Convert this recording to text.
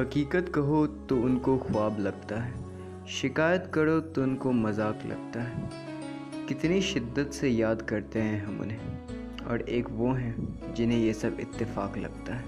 हकीकत कहो तो उनको ख्वाब लगता है। शिकायत करो तो उनको मज़ाक लगता है। कितनी शिद्दत से याद करते हैं हम उन्हें, और एक वो हैं जिन्हें ये सब इत्तेफाक लगता है।